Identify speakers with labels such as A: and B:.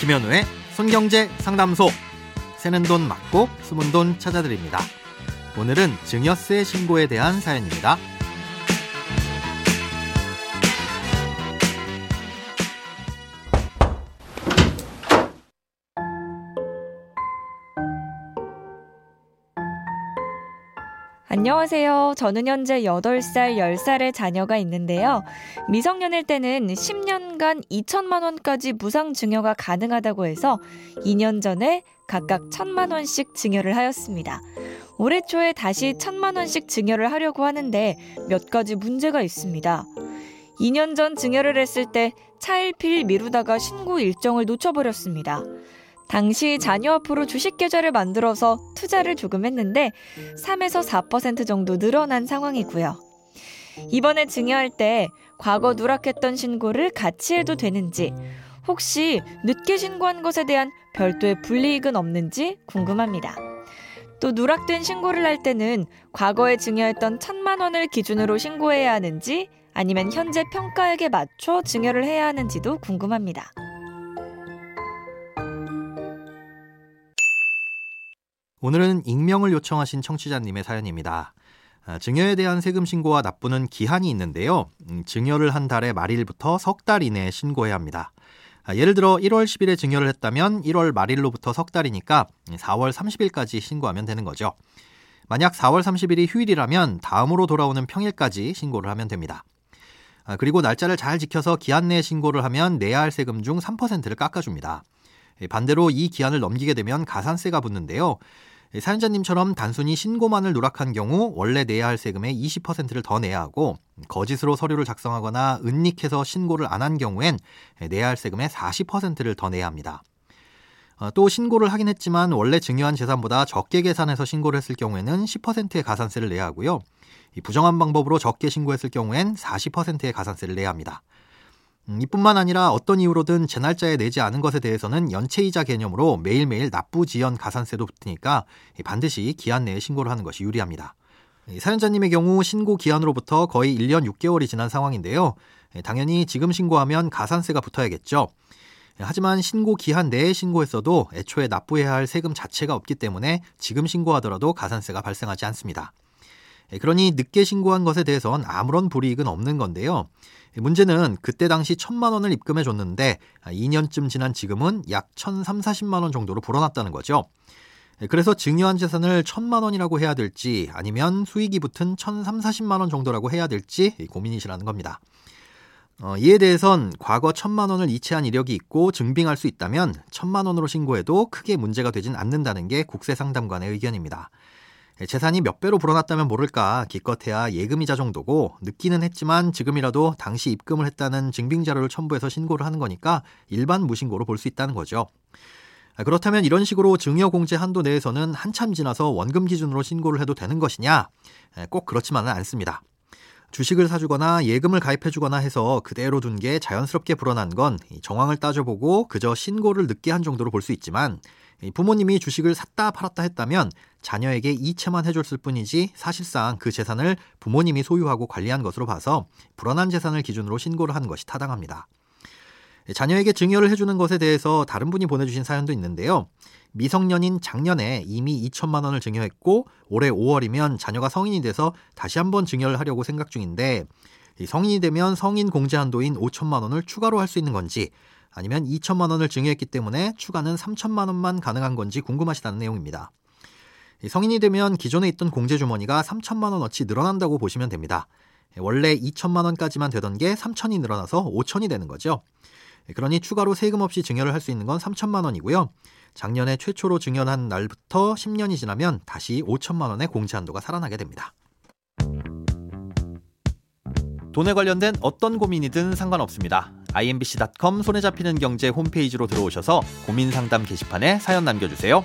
A: 김현우의 손경제 상담소. 새는 돈 맞고 숨은 돈 찾아드립니다. 오늘은 증여세 신고에 대한 사연입니다.
B: 안녕하세요. 저는 현재 8살, 10살의 자녀가 있는데요. 미성년일 때는 10년간 2천만 원까지 무상 증여가 가능하다고 해서 2년 전에 각각 1천만 원씩 증여를 하였습니다. 올해 초에 다시 1천만 원씩 증여를 하려고 하는데 몇 가지 문제가 있습니다. 2년 전 증여를 했을 때 차일피일 미루다가 신고 일정을 놓쳐버렸습니다. 당시 자녀 앞으로 주식 계좌를 만들어서 투자를 조금 했는데 3에서 4% 정도 늘어난 상황이고요. 이번에 증여할 때 과거 누락했던 신고를 같이 해도 되는지 혹시 늦게 신고한 것에 대한 별도의 불이익은 없는지 궁금합니다. 또 누락된 신고를 할 때는 과거에 증여했던 천만 원을 기준으로 신고해야 하는지 아니면 현재 평가액에 맞춰 증여를 해야 하는지도 궁금합니다.
A: 오늘은 익명을 요청하신 청취자님의 사연입니다. 아, 증여에 대한 세금 신고와 납부는 기한이 있는데요. 음, 증여를 한 달의 말일부터 석 달 이내에 신고해야 합니다. 아, 예를 들어 1월 10일에 증여를 했다면 1월 말일로부터 석 달이니까 4월 30일까지 신고하면 되는 거죠. 만약 4월 30일이 휴일이라면 다음으로 돌아오는 평일까지 신고를 하면 됩니다. 아, 그리고 날짜를 잘 지켜서 기한 내에 신고를 하면 내야 할 세금 중 3%를 깎아줍니다. 반대로 이 기한을 넘기게 되면 가산세가 붙는데요. 사연자님처럼 단순히 신고만을 누락한 경우 원래 내야 할 세금의 20%를 더 내야 하고 거짓으로 서류를 작성하거나 은닉해서 신고를 안 한 경우엔 내야 할 세금의 40%를 더 내야 합니다. 어, 또 신고를 하긴 했지만 원래 증여한 재산보다 적게 계산해서 신고를 했을 경우에는 10%의 가산세를 내야 하고요. 부정한 방법으로 적게 신고했을 경우엔 40%의 가산세를 내야 합니다. 음, 이뿐만 아니라 어떤 이유로든 제 날짜에 내지 않은 것에 대해서는 연체이자 개념으로 매일매일 납부 지연 가산세도 붙으니까 반드시 기한 내에 신고를 하는 것이 유리합니다. 사연자님의 경우 신고 기한으로부터 거의 1년 6개월이 지난 상황인데요. 당연히 지금 신고하면 가산세가 붙어야겠죠. 하지만 신고 기한 내에 신고했어도 애초에 납부해야 할 세금 자체가 없기 때문에 지금 신고하더라도 가산세가 발생하지 않습니다. 그러니 늦게 신고한 것에 대해선 아무런 불이익은 없는 건데요. 문제는 그때 당시 천만 원을 입금해 줬는데 2년쯤 지난 지금은 약 1,3, 40만 원 정도로 불어났다는 거죠. 그래서 증여한 재산을 천만 원이라고 해야 될지 아니면 수익이 붙은 1,3, 40만 원 정도라고 해야 될지 고민이시라는 겁니다. 어, 이에 대해선 과거 천만 원을 이체한 이력이 있고 증빙할 수 있다면 천만 원으로 신고해도 크게 문제가 되진 않는다는 게 국세상담관의 의견입니다. 예, 재산이 몇 배로 불어났다면 모를까 기껏해야 예금이자 정도고 늦기는 했지만 지금이라도 당시 입금을 했다는 증빙 자료를 첨부해서 신고를 하는 거니까 일반 무신고로 볼 수 있다는 거죠. 아, 그렇다면 이런 식으로 증여 공제 한도 내에서는 한참 지나서 원금 기준으로 신고를 해도 되는 것이냐? 예, 꼭 그렇지만은 않습니다. 주식을 사주거나 예금을 가입해주거나 해서 그대로 둔 게 자연스럽게 불어난 건 정황을 따져보고 그저 신고를 늦게 한 정도로 볼 수 있지만 부모님이 주식을 샀다 팔았다 했다면 자녀에게 이체만 해줬을 뿐이지 사실상 그 재산을 부모님이 소유하고 관리한 것으로 봐서 불어난 재산을 기준으로 신고를 하는 것이 타당합니다. 자녀에게 증여를 해주는 것에 대해서 다른 분이 보내주신 사연도 있는데요. 미성년인 작년에 이미 2천만 원을 증여했고 올해 5월이면 자녀가 성인이 돼서 다시 한번 증여를 하려고 생각 중인데 성인이 되면 성인 공제 한도인 5천만 원을 추가로 할 수 있는 건지 아니면 2천만 원을 증여했기 때문에 추가는 3천만 원만 가능한 건지 궁금하시다는 내용입니다. 성인이 되면 기존에 있던 공제 주머니가 3천만 원어치 늘어난다고 보시면 됩니다. 원래 2천만 원까지만 되던 게 3천이 늘어나서 5천이 되는 거죠. 그러니 추가로 세금 없이 증여를 할 수 있는 건 3천만 원이고요. 작년에 최초로 증여한 날부터 10년이 지나면 다시 5천만 원의 공제 한도가 살아나게 됩니다. 돈에 관련된 어떤 고민이든 상관없습니다. imbc.com 손에 잡히는 경제 홈페이지로 들어오셔서 고민 상담 게시판에 사연 남겨주세요.